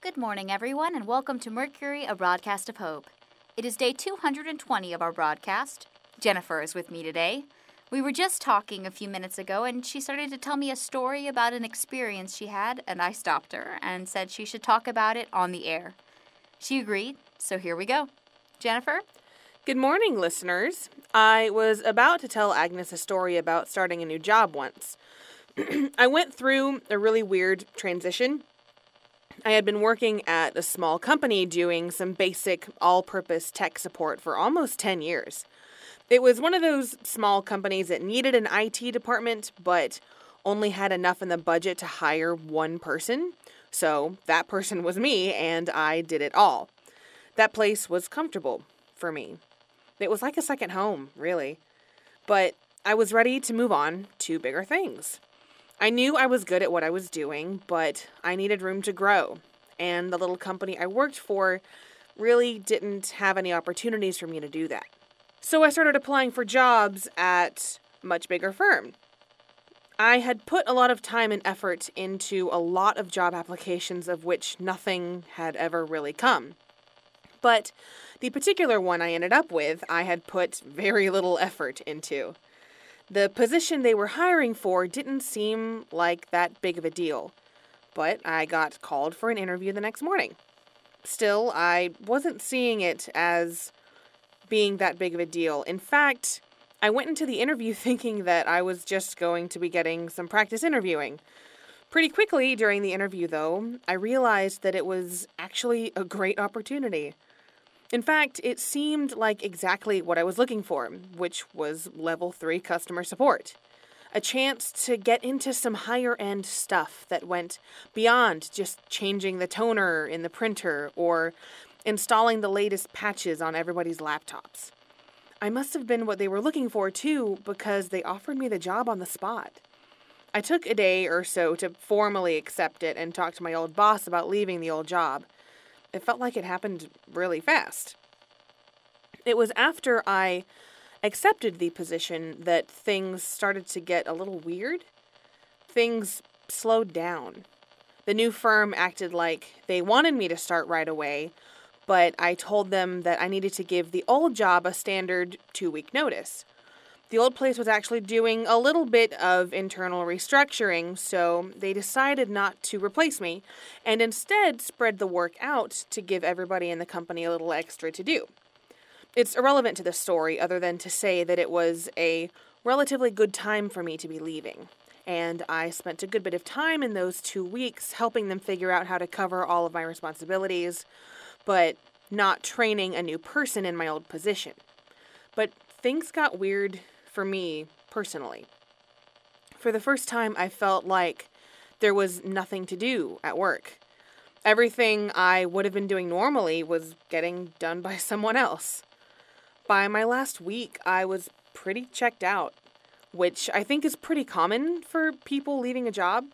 Good morning, everyone, and welcome to Mercury, a broadcast of hope. It is day 220 of our broadcast. Jennifer is with me today. We were just talking a few minutes ago, and she started to tell me a story about an experience she had, and I stopped her and said she should talk about it on the air. She agreed, so here we go. Jennifer? Good morning, listeners. I was about to tell Agnes a story about starting a new job once. I went through a really weird transition. I had been working at a small company doing some basic all purpose tech support for almost 10 years. It was one of those small companies that needed an IT department, but only had enough in the budget to hire one person. So that person was me, and I did it all. That place was comfortable for me. It was like a second home, really. But I was ready to move on to bigger things. I knew I was good at what I was doing, but I needed room to grow. And the little company I worked for really didn't have any opportunities for me to do that. So I started applying for jobs at much bigger firm. I had put a lot of time and effort into a lot of job applications of which nothing had ever really come. But the particular one I ended up with, I had put very little effort into. The position they were hiring for didn't seem like that big of a deal, but I got called for an interview the next morning. Still, I wasn't seeing it as being that big of a deal. In fact, I went into the interview thinking that I was just going to be getting some practice interviewing. Pretty quickly during the interview, though, I realized that it was actually a great opportunity. In fact, it seemed like exactly what I was looking for, which was level 3 customer support. A chance to get into some higher end stuff that went beyond just changing the toner in the printer or installing the latest patches on everybody's laptops. I must have been what they were looking for too, because they offered me the job on the spot. I took a day or so to formally accept it and talk to my old boss about leaving the old job it felt like it happened really fast. It was after I accepted the position that things started to get a little weird. Things slowed down. The new firm acted like they wanted me to start right away, but I told them that I needed to give the old job a standard two week notice. The old place was actually doing a little bit of internal restructuring, so they decided not to replace me and instead spread the work out to give everybody in the company a little extra to do. It's irrelevant to the story other than to say that it was a relatively good time for me to be leaving. And I spent a good bit of time in those two weeks helping them figure out how to cover all of my responsibilities, but not training a new person in my old position. But things got weird for me personally. For the first time, I felt like there was nothing to do at work. Everything I would have been doing normally was getting done by someone else. By my last week, I was pretty checked out, which I think is pretty common for people leaving a job.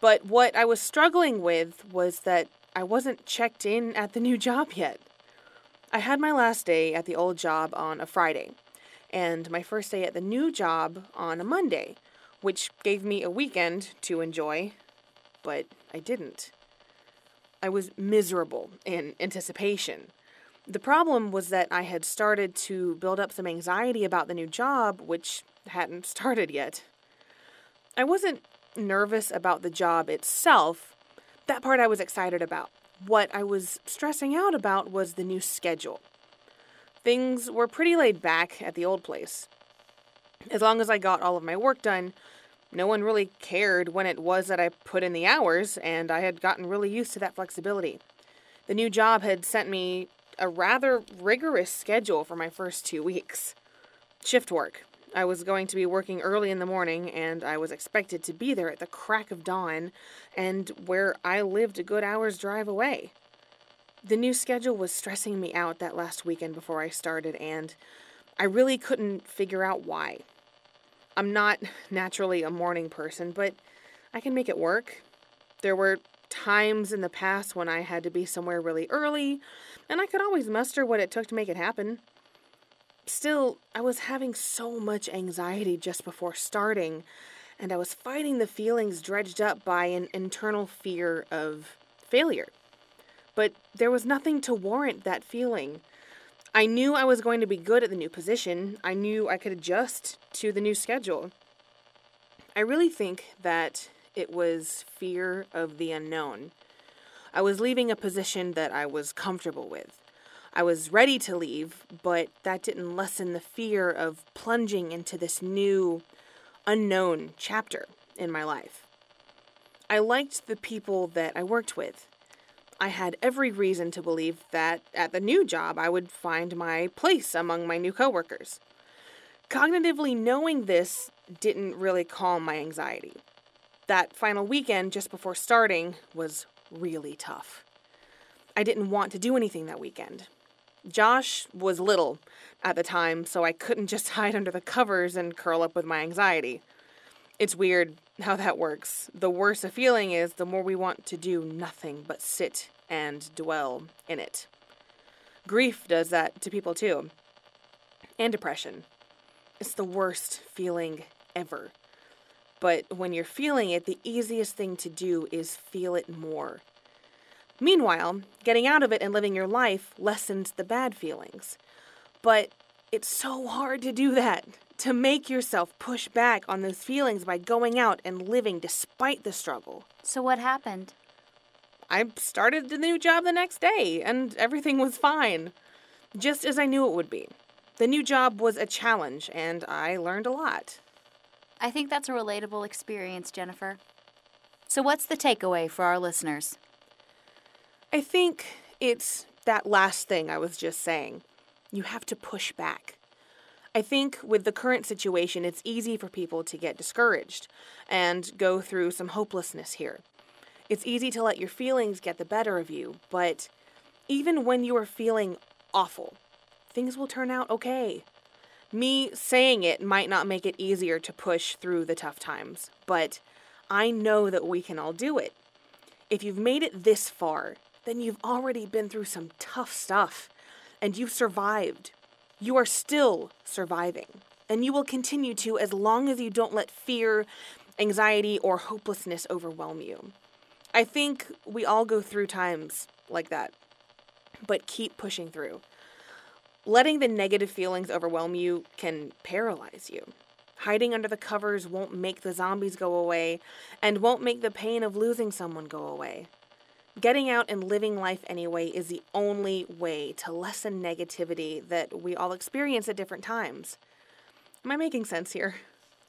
But what I was struggling with was that I wasn't checked in at the new job yet. I had my last day at the old job on a Friday and my first day at the new job on a Monday, which gave me a weekend to enjoy, but I didn't. I was miserable in anticipation. The problem was that I had started to build up some anxiety about the new job, which hadn't started yet. I wasn't nervous about the job itself. That part I was excited about. What I was stressing out about was the new schedule. Things were pretty laid back at the old place. As long as I got all of my work done, no one really cared when it was that I put in the hours, and I had gotten really used to that flexibility. The new job had sent me a rather rigorous schedule for my first two weeks. Shift work. I was going to be working early in the morning, and I was expected to be there at the crack of dawn, and where I lived a good hour's drive away. The new schedule was stressing me out that last weekend before I started, and I really couldn't figure out why. I'm not naturally a morning person, but I can make it work. There were times in the past when I had to be somewhere really early, and I could always muster what it took to make it happen. Still, I was having so much anxiety just before starting, and I was fighting the feelings dredged up by an internal fear of failure. But there was nothing to warrant that feeling. I knew I was going to be good at the new position. I knew I could adjust to the new schedule. I really think that it was fear of the unknown. I was leaving a position that I was comfortable with. I was ready to leave, but that didn't lessen the fear of plunging into this new, unknown chapter in my life. I liked the people that I worked with. I had every reason to believe that at the new job I would find my place among my new coworkers. Cognitively knowing this didn't really calm my anxiety. That final weekend just before starting was really tough. I didn't want to do anything that weekend. Josh was little at the time, so I couldn't just hide under the covers and curl up with my anxiety. It's weird how that works. The worse a feeling is, the more we want to do nothing but sit and dwell in it. Grief does that to people too. And depression. It's the worst feeling ever. But when you're feeling it, the easiest thing to do is feel it more. Meanwhile, getting out of it and living your life lessens the bad feelings. But it's so hard to do that, to make yourself push back on those feelings by going out and living despite the struggle. So, what happened? I started the new job the next day, and everything was fine, just as I knew it would be. The new job was a challenge, and I learned a lot. I think that's a relatable experience, Jennifer. So, what's the takeaway for our listeners? I think it's that last thing I was just saying. You have to push back. I think with the current situation, it's easy for people to get discouraged and go through some hopelessness here. It's easy to let your feelings get the better of you, but even when you are feeling awful, things will turn out okay. Me saying it might not make it easier to push through the tough times, but I know that we can all do it. If you've made it this far, then you've already been through some tough stuff and you've survived. You are still surviving, and you will continue to as long as you don't let fear, anxiety, or hopelessness overwhelm you. I think we all go through times like that, but keep pushing through. Letting the negative feelings overwhelm you can paralyze you. Hiding under the covers won't make the zombies go away and won't make the pain of losing someone go away. Getting out and living life anyway is the only way to lessen negativity that we all experience at different times. Am I making sense here?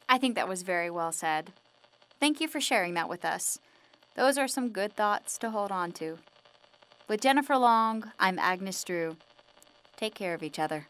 I think that was very well said. Thank you for sharing that with us. Those are some good thoughts to hold on to. With Jennifer Long, I'm Agnes Drew. Take care of each other.